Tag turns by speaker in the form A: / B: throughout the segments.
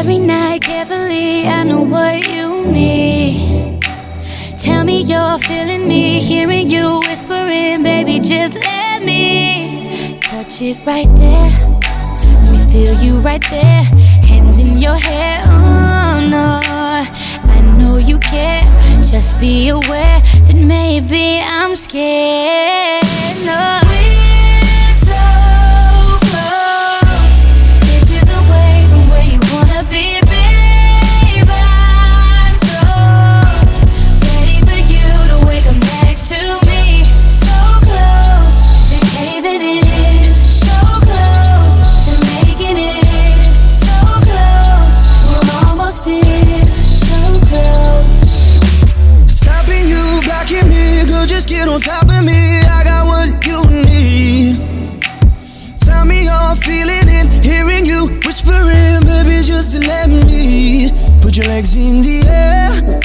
A: every night carefully. I know what you need. Tell me you're feeling me, hearing you whispering, baby. Just let me touch it right there. Let me feel you right there, hands in your hair. Oh no, I know you care. Just be aware that maybe I'm scared. No.
B: On top of me. I got what you need. Tell me how I'm feeling and hearing you whispering, baby, just let me put your legs in the air.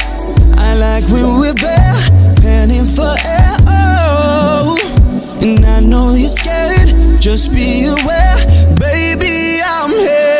B: I like when we're bare, panting for air. Oh, and I know you're scared. Just be aware, baby, I'm here.